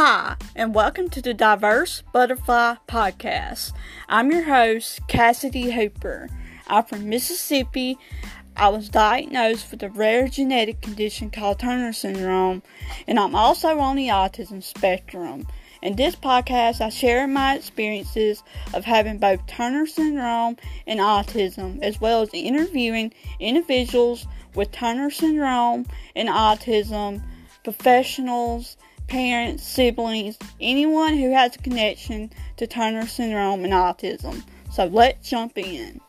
Hi, and welcome to the Diverse Butterfly Podcast. I'm your host, Cassidy Hooper. I'm from Mississippi. I was diagnosed with a rare genetic condition called Turner syndrome, and I'm also on the autism spectrum. In this podcast, I share my experiences of having both Turner syndrome and autism, as well as interviewing individuals with Turner syndrome and autism, professionals, parents, siblings, anyone who has a connection to Turner syndrome and autism. So let's jump in.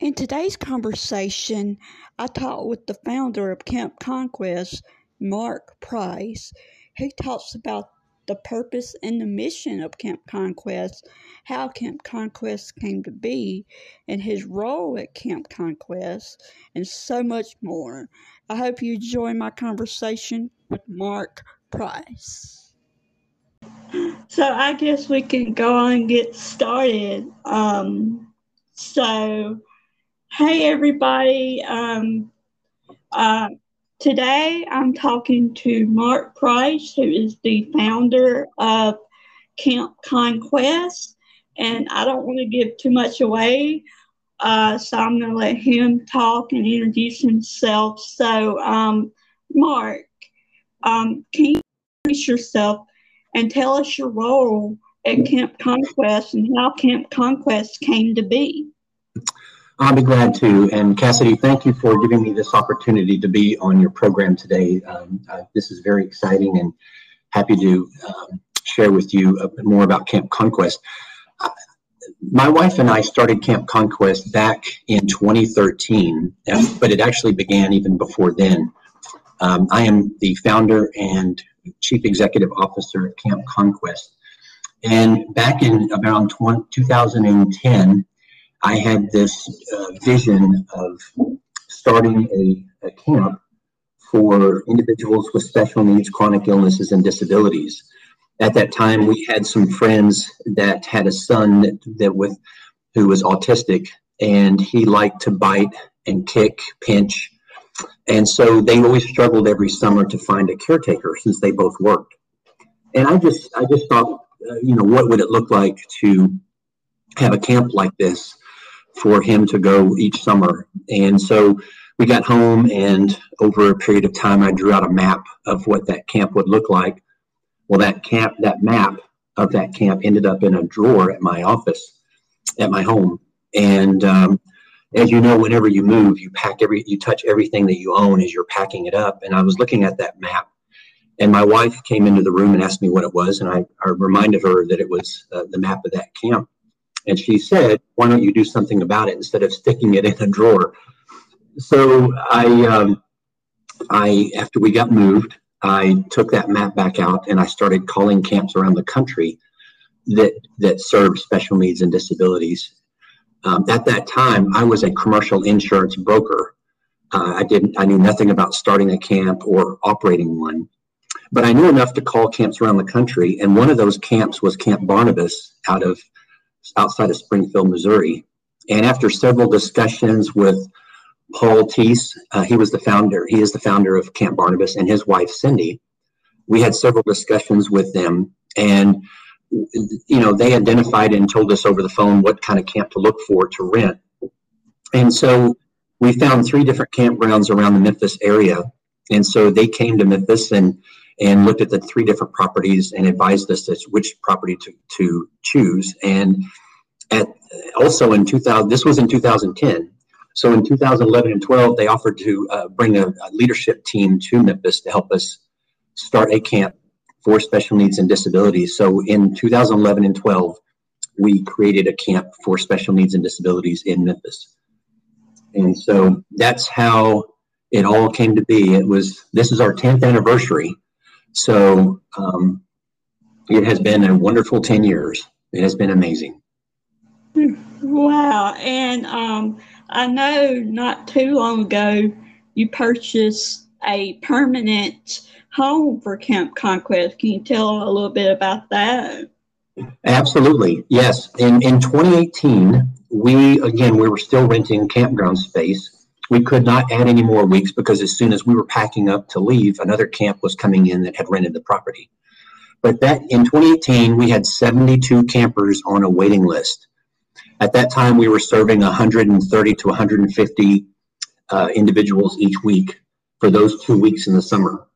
In today's conversation, I talked with the founder of Camp Conquest, Mark Price. He talks about the purpose and the mission of Camp Conquest, how Camp Conquest came to be, and his role at Camp Conquest, and so much more. I hope you enjoy my conversation with Mark Price. So I guess we can go on and get started. Um, so, hey everybody. Um, uh, Today I'm talking to Mark Price, who is the founder of Camp Conquest. And I don't want to give too much away, uh, so I'm going to let him talk and introduce himself. So, um, Mark, um, can you introduce yourself and tell us your role at Camp Conquest and how Camp Conquest came to be? I'll be glad to. And Cassidy, thank you for giving me this opportunity to be on your program today. Um, uh, this is very exciting and happy to um, share with you more about Camp Conquest. Uh, my wife and I started Camp Conquest back in 2013, but it actually began even before then. Um, I am the founder and chief executive officer of Camp Conquest. And back in around 20, 2010, I had this uh, vision of starting a, a camp for individuals with special needs, chronic illnesses, and disabilities. At that time, we had some friends that had a son that, that with who was autistic, and he liked to bite and kick, pinch, and so they always struggled every summer to find a caretaker since they both worked. And I just, I just thought, uh, you know, what would it look like to have a camp like this for him to go each summer. And so we got home, and over a period of time, I drew out a map of what that camp would look like. Well, that camp, that map of that camp ended up in a drawer at my office, at my home. And um, as you know, whenever you move, you pack every, you touch everything that you own as you're packing it up. And I was looking at that map, and my wife came into the room and asked me what it was, and I, I reminded her that it was uh, the map of that camp. And she said, why don't you do something about it instead of sticking it in a drawer? So I, um, I after we got moved, I took that map back out and I started calling camps around the country that that serve special needs and disabilities. Um, at that time, I was a commercial insurance broker. Uh, I didn't. I knew nothing about starting a camp or operating one, but I knew enough to call camps around the country. And one of those camps was Camp Barnabas out of outside of Springfield, Missouri. And after several discussions with Paul Teis, uh, he was the founder, he is the founder of Camp Barnabas, and his wife, Cindy. We had several discussions with them, and you know, they identified and told us over the phone what kind of camp to look for to rent. And so we found three different campgrounds around the Memphis area. And so they came to Memphis and and looked at the three different properties and advised us as which property to, to choose. And at also in 2000, this was in 2010. So in 2011 and 12, they offered to uh, bring a, a, leadership team to Memphis to help us start a camp for special needs and disabilities. So in 2011 and 12, we created a camp for special needs and disabilities in Memphis. And so that's how it all came to be. It was, this is our 10th anniversary so um, it has been a wonderful 10 years. It has been amazing. Wow. And um, I know not too long ago you purchased a permanent home for Camp Conquest. Can you tell a little bit about that? Absolutely. Yes. In, in 2018, we, again, we were still renting campground space. We could not add any more weeks because as soon as we were packing up to leave, another camp was coming in that had rented the property. But that in 2018, we had 72 campers on a waiting list. At that time, we were serving 130 to 150 uh, individuals each week for those two weeks in the summer.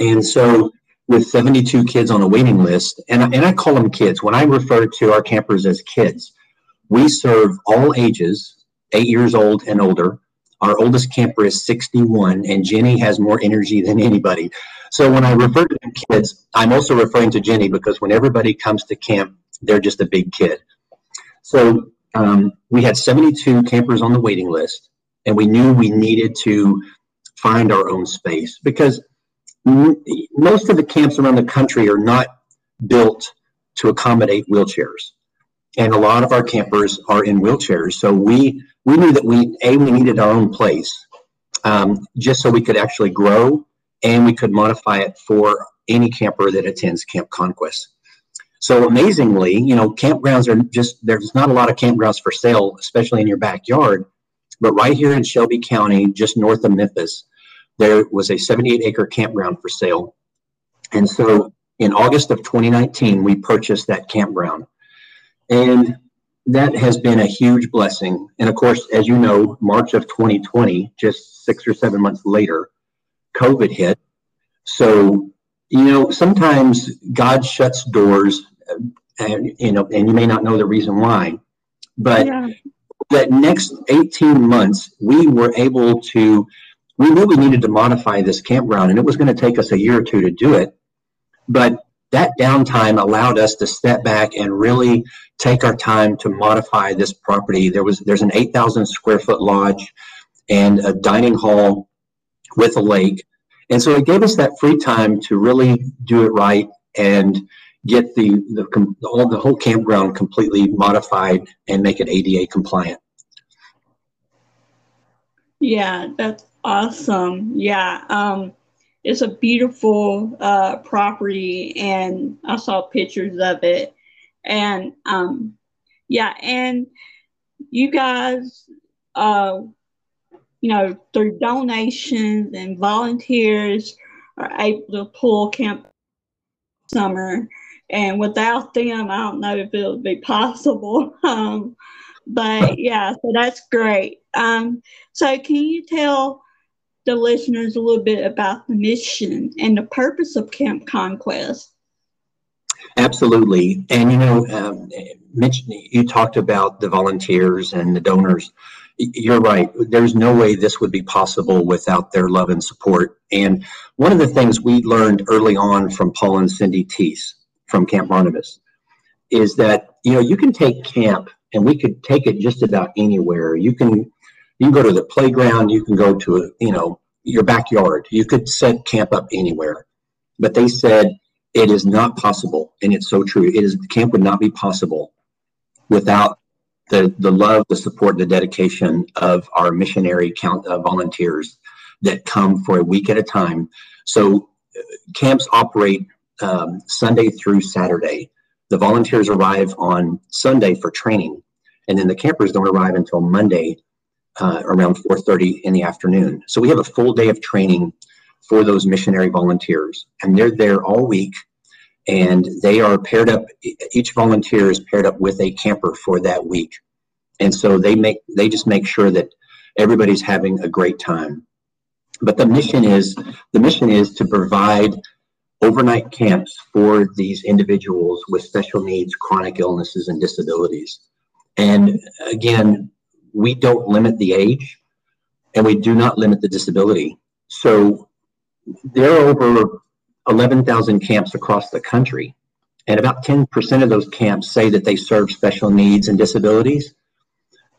And so, with 72 kids on a waiting list, and, and I call them kids, when I refer to our campers as kids, we serve all ages, eight years old and older. Our oldest camper is 61, and Jenny has more energy than anybody. So when I refer to kids, I'm also referring to Jenny because when everybody comes to camp, they're just a big kid. So um, we had 72 campers on the waiting list, and we knew we needed to find our own space because most of the camps around the country are not built to accommodate wheelchairs and a lot of our campers are in wheelchairs so we we knew that we a we needed our own place um, just so we could actually grow and we could modify it for any camper that attends camp conquest so amazingly you know campgrounds are just there's not a lot of campgrounds for sale especially in your backyard but right here in shelby county just north of memphis there was a 78 acre campground for sale. And so in August of 2019, we purchased that campground. And that has been a huge blessing. And of course, as you know, March of 2020, just six or seven months later, COVID hit. So, you know, sometimes God shuts doors, uh, and you know, and you may not know the reason why, but yeah. that next 18 months, we were able to we knew we needed to modify this campground and it was going to take us a year or two to do it. But that downtime allowed us to step back and really take our time to modify this property. There was there's an 8,000 square foot lodge and a dining hall with a lake. And so it gave us that free time to really do it right and get the, the all the whole campground completely modified and make it ADA compliant. Yeah, that's Awesome. Yeah. Um, it's a beautiful uh, property, and I saw pictures of it. And um, yeah, and you guys, uh, you know, through donations and volunteers, are able to pull camp summer. And without them, I don't know if it would be possible. Um, but yeah, so that's great. Um, so can you tell the listeners a little bit about the mission and the purpose of Camp Conquest? Absolutely. And you know, um, Mitch, you talked about the volunteers and the donors. You're right. There's no way this would be possible without their love and support. And one of the things we learned early on from Paul and Cindy Teis from Camp Barnabas is that, you know, you can take camp and we could take it just about anywhere. You can you can go to the playground, you can go to, a, you know, your backyard. You could set camp up anywhere. But they said it is not possible, and it's so true. It is camp would not be possible without the the love, the support, the dedication of our missionary count uh, volunteers that come for a week at a time. So uh, camps operate um, Sunday through Saturday. The volunteers arrive on Sunday for training, and then the campers don't arrive until Monday uh, around 4.30 in the afternoon. So we have a full day of training for those missionary volunteers. And they're there all week and they are paired up, each volunteer is paired up with a camper for that week. And so they make they just make sure that everybody's having a great time. But the mission is the mission is to provide overnight camps for these individuals with special needs, chronic illnesses, and disabilities. And again, we don't limit the age and we do not limit the disability. So there are over 11,000 camps across the country, and about 10% of those camps say that they serve special needs and disabilities.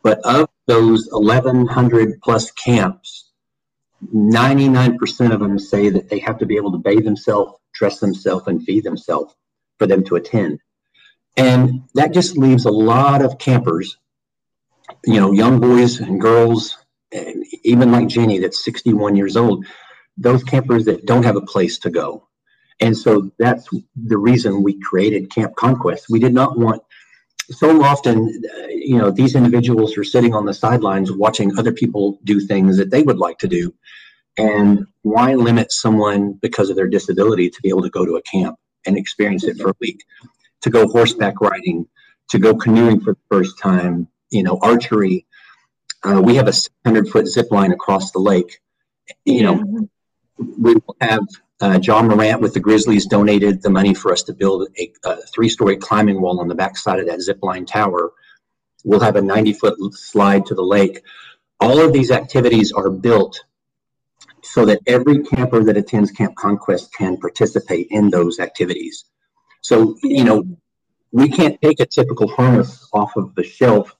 But of those 1,100 plus camps, 99% of them say that they have to be able to bathe themselves, dress themselves, and feed themselves for them to attend. And that just leaves a lot of campers you know, young boys and girls, even like Jenny, that's 61 years old, those campers that don't have a place to go. And so that's the reason we created Camp Conquest. We did not want so often, you know, these individuals are sitting on the sidelines watching other people do things that they would like to do. And why limit someone because of their disability to be able to go to a camp and experience it for a week, to go horseback riding, to go canoeing for the first time, you know, archery. Uh, we have a 600 foot zip line across the lake. You know, we have uh, Ja Morant with the Grizzlies donated the money for us to build a, a three story climbing wall on the backside of that zip line tower. We'll have a 90 foot slide to the lake. All of these activities are built so that every camper that attends Camp Conquest can participate in those activities. So, you know, we can't take a typical harness off of the shelf,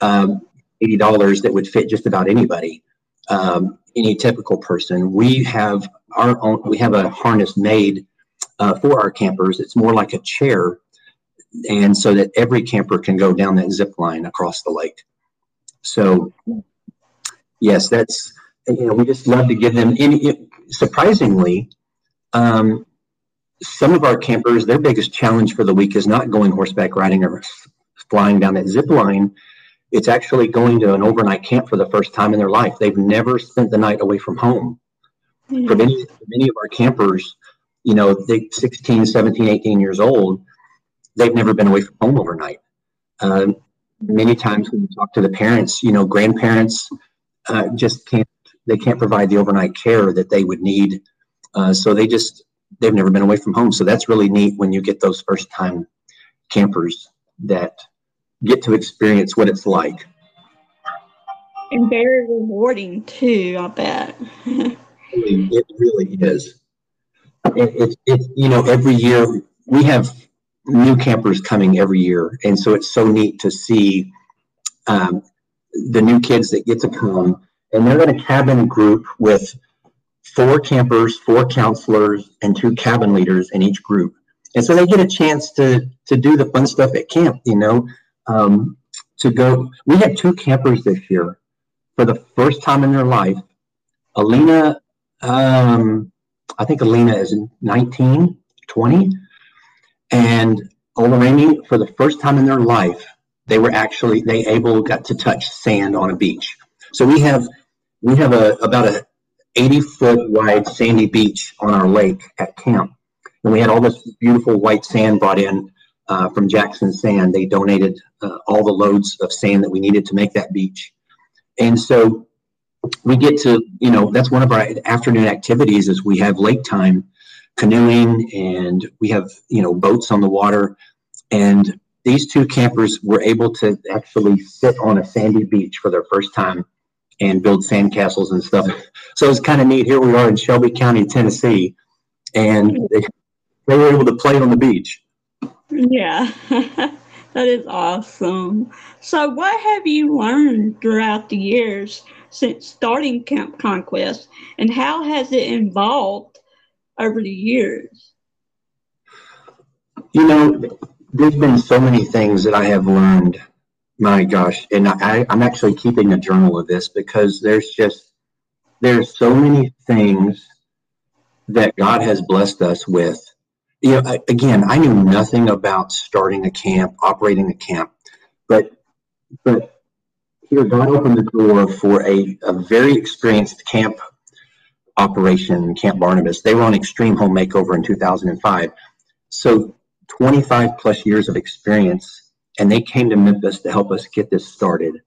um, $80 that would fit just about anybody, um, any typical person. We have our own, we have a harness made uh, for our campers. It's more like a chair, and so that every camper can go down that zip line across the lake. So, yes, that's you know we just love to give them. Any, surprisingly, um, some of our campers, their biggest challenge for the week is not going horseback riding or flying down that zip line. It's actually going to an overnight camp for the first time in their life. They've never spent the night away from home. Mm-hmm. For many, many of our campers, you know, they 16, 17, 18 years old, they've never been away from home overnight. Um, many times when we talk to the parents, you know, grandparents uh, just can't, they can't provide the overnight care that they would need. Uh, so they just, they've never been away from home. So that's really neat when you get those first time campers that get to experience what it's like. And very rewarding too, I bet. it really is. It's it, it, you know, every year we have new campers coming every year. And so it's so neat to see um, the new kids that get to come. And they're in a cabin group with four campers, four counselors, and two cabin leaders in each group. And so they get a chance to to do the fun stuff at camp, you know, um, to go. We had two campers this year for the first time in their life. Alina, um, I think Alina is 19, 20, and Olarami, for the first time in their life, they were actually they able got to touch sand on a beach. So we have we have a about a 80 foot wide sandy beach on our lake at camp. And we had all this beautiful white sand brought in uh, from Jackson Sand. They donated uh, all the loads of sand that we needed to make that beach. And so we get to, you know, that's one of our afternoon activities is we have lake time canoeing and we have, you know, boats on the water. And these two campers were able to actually sit on a sandy beach for their first time and build sandcastles and stuff. So it's kind of neat. Here we are in Shelby County, Tennessee, and they, they were able to play on the beach. Yeah, that is awesome. So, what have you learned throughout the years since starting Camp Conquest, and how has it evolved over the years? You know, there's been so many things that I have learned my gosh, and I, I'm actually keeping a journal of this because there's just there's so many things that God has blessed us with. You know, again, I knew nothing about starting a camp, operating a camp, but but here God opened the door for a, a very experienced camp operation, Camp Barnabas. They were on Extreme Home Makeover in 2005, so 25 plus years of experience and they came to Memphis to help us get this started.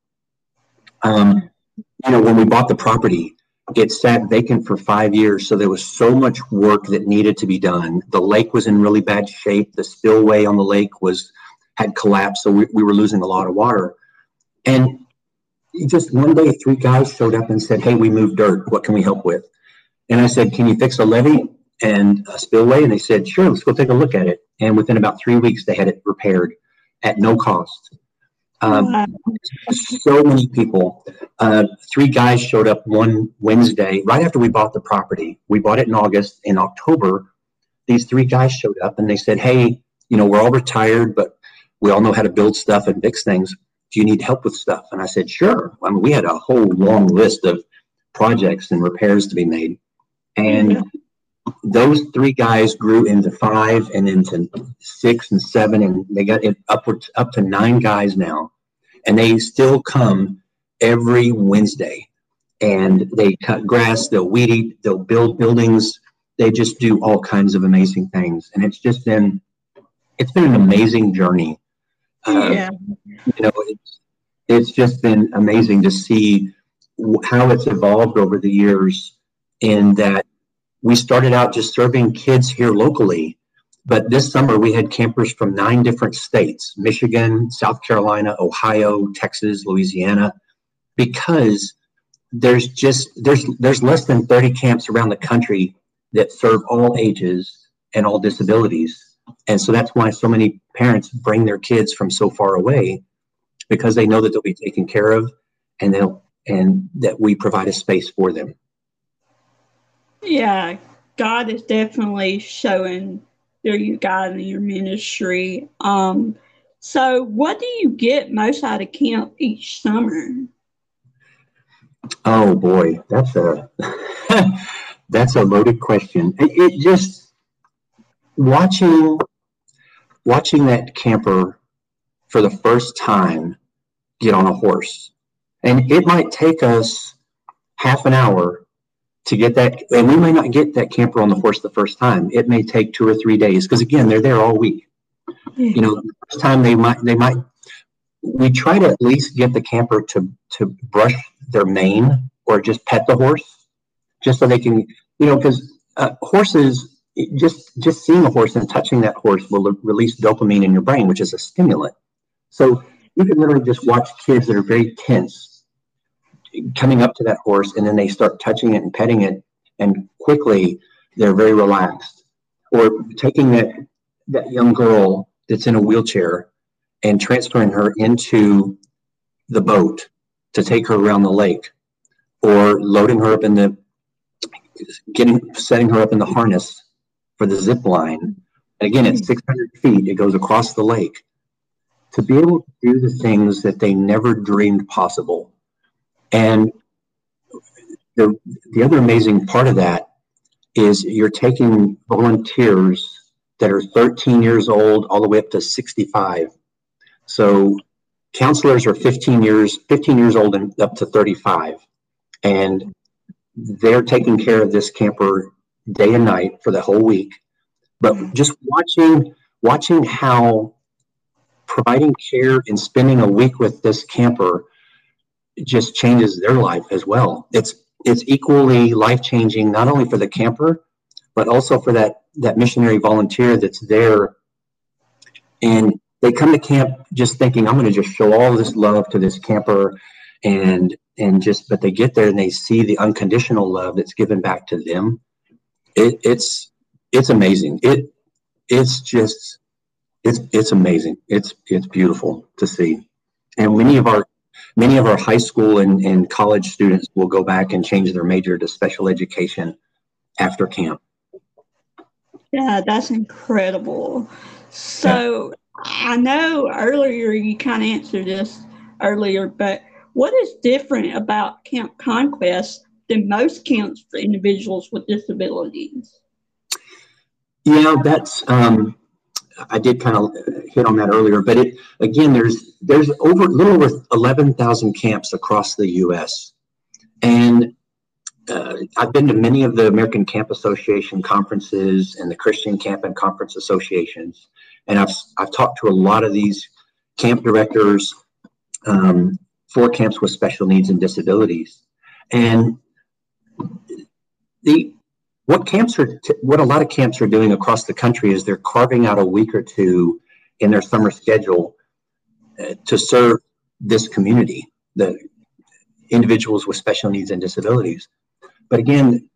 Um, you know, when we bought the property, it sat vacant for five years, so there was so much work that needed to be done. The lake was in really bad shape. The spillway on the lake was had collapsed, so we, we were losing a lot of water. And just one day, three guys showed up and said, "Hey, we moved dirt. What can we help with?" And I said, "Can you fix a levee and a spillway?" And they said, "Sure. Let's go take a look at it." And within about three weeks, they had it repaired at no cost. Um, wow. So many people. Uh, three guys showed up one Wednesday right after we bought the property. We bought it in August. In October, these three guys showed up and they said, "Hey, you know, we're all retired, but we all know how to build stuff and fix things. Do you need help with stuff?" And I said, "Sure." I mean, we had a whole long list of projects and repairs to be made, and those three guys grew into five and into six and seven, and they got it upward up to nine guys now, and they still come every Wednesday, and they cut grass, they'll weed eat, they'll build buildings, they just do all kinds of amazing things, and it's just been it's been an amazing journey. Uh, yeah, you know, it's it's just been amazing to see how it's evolved over the years in that we started out just serving kids here locally. But this summer we had campers from nine different states Michigan, South Carolina, Ohio, Texas, Louisiana, because there's just there's there's less than 30 camps around the country that serve all ages and all disabilities. And so that's why so many parents bring their kids from so far away because they know that they'll be taken care of and they'll and that we provide a space for them. Yeah, God is definitely showing through you God in your ministry. Um, so what do you get most out of camp each summer? Oh boy, that's a that's a loaded question. It, it just watching watching that camper for the first time get on a horse, and it might take us half an hour to get that, and we may not get that camper on the horse the first time. It may take two or three days because again, they're there all week. You know, the first time they might they might we try to at least get the camper to to brush their mane or just pet the horse, just so they can, you know, because uh, horses just just seeing a horse and touching that horse will release dopamine in your brain, which is a stimulant. So you can literally just watch kids that are very tense coming up to that horse and then they start touching it and petting it and quickly they're very relaxed or taking that that young girl that's in a wheelchair and transferring her into the boat to take her around the lake or loading her up in the getting setting her up in the harness for the zip line. And again at hmm. 600 feet. It goes across the lake to be able to do the things that they never dreamed possible. And the, the other amazing part of that is you're taking volunteers that are 13 years old all the way up to 65. So counselors are 15 years 15 years old and up to 35 and they're taking care of this camper day and night for the whole week but just watching watching how providing care and spending a week with this camper just changes their life as well. It's it's equally life changing not only for the camper, but also for that that missionary volunteer that's there. And they come to camp just thinking, I'm going to just show all this love to this camper, and and just but they get there and they see the unconditional love that's given back to them. It, it's it's amazing. It it's just it's it's amazing. It's it's beautiful to see. And many of our many of our high school and, and college students will go back and change their major to special education after camp. Yeah, that's incredible. So I know earlier you kind of answered this earlier, but what is different about Camp Conquest than most camps for individuals with disabilities? Yeah, that's um, I did kind of hit on that earlier, but it again, there's there's over a little over eleven thousand camps across the U.S. and uh, I've been to many of the American Camp Association conferences and the Christian Camp and Conference Associations, and I've I've talked to a lot of these camp directors um, for camps with special needs and disabilities, and the what camps are t- what a lot of camps are doing across the country is they're carving out a week or two in their summer schedule uh, to serve this community the individuals with special needs and disabilities. But again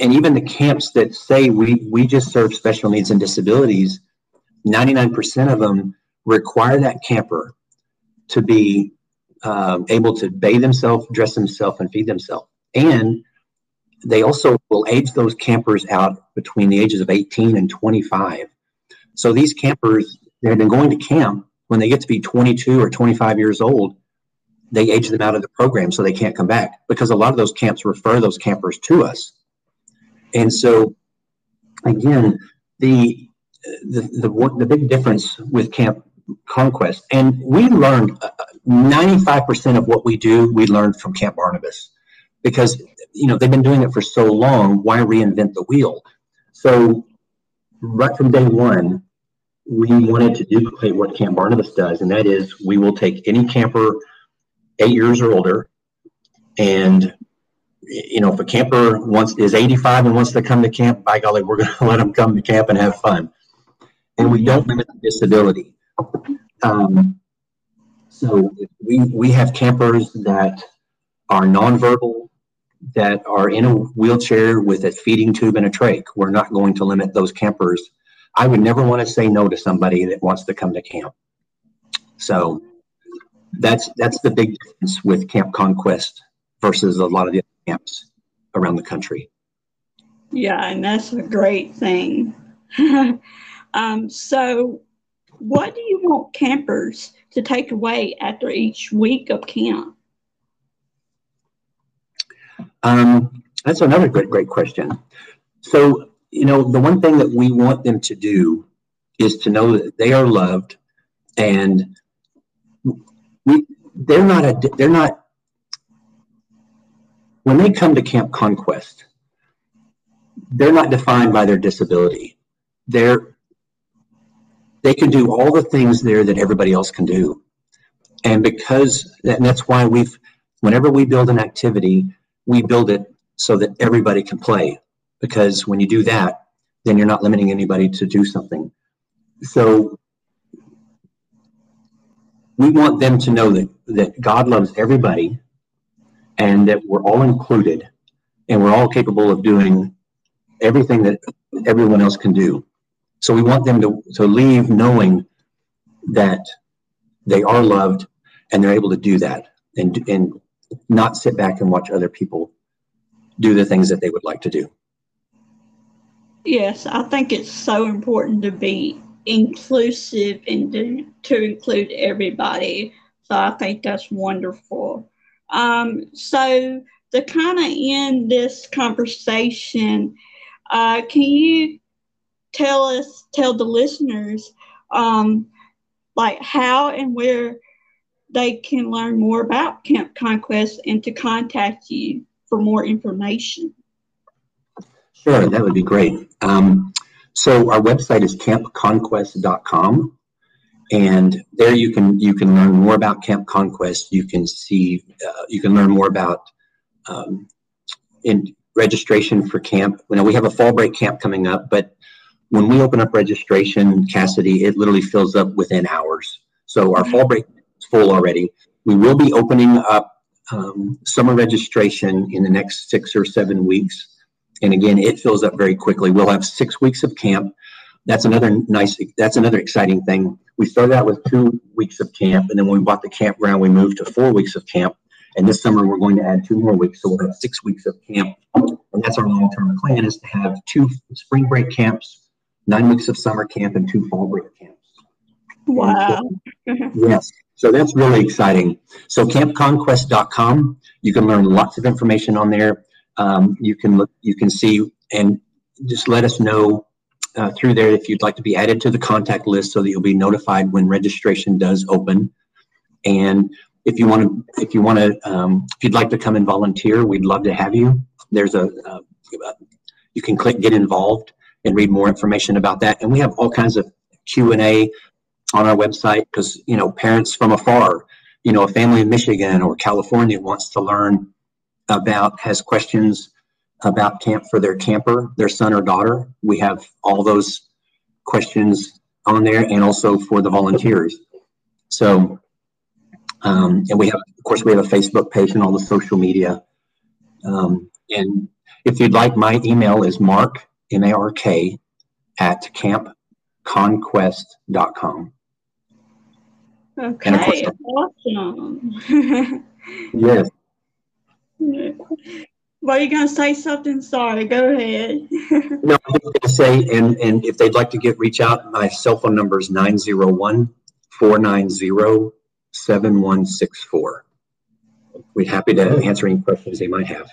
and even the camps that say we we just serve special needs and disabilities 99% of them require that camper to be um, able to bathe themselves dress themselves and feed themselves and they also will age those campers out between the ages of 18 and 25. So these campers that have been going to camp, when they get to be 22 or 25 years old, they age them out of the program so they can't come back because a lot of those camps refer those campers to us. And so again, the, the, the, the big difference with Camp Conquest, and we learned 95% uh, of what we do, we learned from Camp Barnabas because, you know, they've been doing it for so long. Why reinvent the wheel? So right from day one, we wanted to duplicate what Camp Barnabas does, and that is we will take any camper eight years or older, and you know, if a camper wants is 85 and wants to come to camp, by golly, we're going to let them come to camp and have fun. And we don't limit the disability. Um, so we we have campers that are nonverbal, that are in a wheelchair with a feeding tube and a trach. We're not going to limit those campers. I would never want to say no to somebody that wants to come to camp. So that's that's the big difference with Camp Conquest versus a lot of the other camps around the country. Yeah, and that's a great thing. um, so, what do you want campers to take away after each week of camp? Um, that's another great, great question. So, you know, the one thing that we want them to do is to know that they are loved and we, they're not a, they're not when they come to Camp Conquest, they're not defined by their disability. They're they can do all the things there that everybody else can do. And because and that's why we've whenever we build an activity, we build it so that everybody can play. Because when you do that, then you're not limiting anybody to do something. So we want them to know that, that God loves everybody and that we're all included and we're all capable of doing everything that everyone else can do. So we want them to, to leave knowing that they are loved and they're able to do that and, and not sit back and watch other people do the things that they would like to do. Yes, I think it's so important to be inclusive and to, to include everybody. So I think that's wonderful. Um, so to kind of end this conversation, uh, can you tell us, tell the listeners, um, like how and where they can learn more about Camp Conquest and to contact you for more information? Sure, that would be great. Um, so our website is campconquest.com and there you can you can learn more about Camp Conquest. You can see uh, you can learn more about um, in registration for camp. You know, we have a fall break camp coming up, but when we open up registration, Cassidy, it literally fills up within hours. So our fall break is full already. We will be opening up um, summer registration in the next six or seven weeks. And again, it fills up very quickly. We'll have six weeks of camp. That's another nice, that's another exciting thing. We started out with two weeks of camp, and then when we bought the campground, we moved to four weeks of camp. And this summer, we're going to add two more weeks, so we'll have six weeks of camp. And that's our long-term plan: is to have two spring break camps, nine weeks of summer camp, and two fall break camps. Wow! So, yes, so that's really exciting. So campconquest.com, you can learn lots of information on there. Um, you can look, you can see, and just let us know uh, through there if you'd like to be added to the contact list so that you'll be notified when registration does open. And if you want to, if you want to, um, if you'd like to come and volunteer, we'd love to have you. There's a, uh, you can click get involved and read more information about that. And we have all kinds of Q and A on our website because you know parents from afar, you know, a family in Michigan or California wants to learn about has questions about camp for their camper, their son or daughter. We have all those questions on there and also for the volunteers. So, um, and we have, of course, we have a Facebook page and all the social media. Um, and if you'd like, my email is mark, M A R K, at campconquest.com. Okay, course, awesome. yes. Were you're going to say something? Sorry, go ahead. no, I was going to say, and, and if they'd like to get reach out, my cell phone number is 901 490 7164. We'd happy to answer any questions they might have.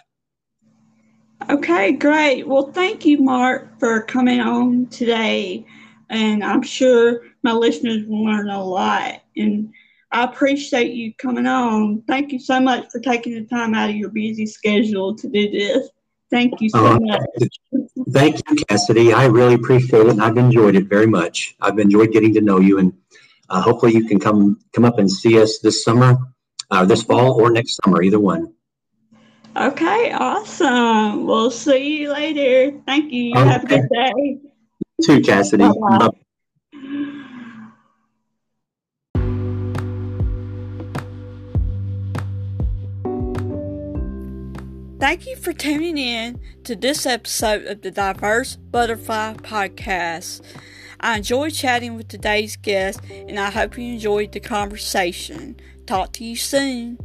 Okay, great. Well, thank you, Mark, for coming on today. And I'm sure my listeners will learn a lot. And I appreciate you coming on. Thank you so much for taking the time out of your busy schedule to do this. Thank you so uh, much. Thank you, Cassidy. I really appreciate it, and I've enjoyed it very much. I've enjoyed getting to know you, and uh, hopefully, you can come come up and see us this summer, uh, this fall, or next summer, either one. Okay, awesome. We'll see you later. Thank you. Okay. Have a good day. You too, Cassidy. Bye-bye. Thank you for tuning in to this episode of the Diverse Butterfly Podcast. I enjoyed chatting with today's guest and I hope you enjoyed the conversation. Talk to you soon.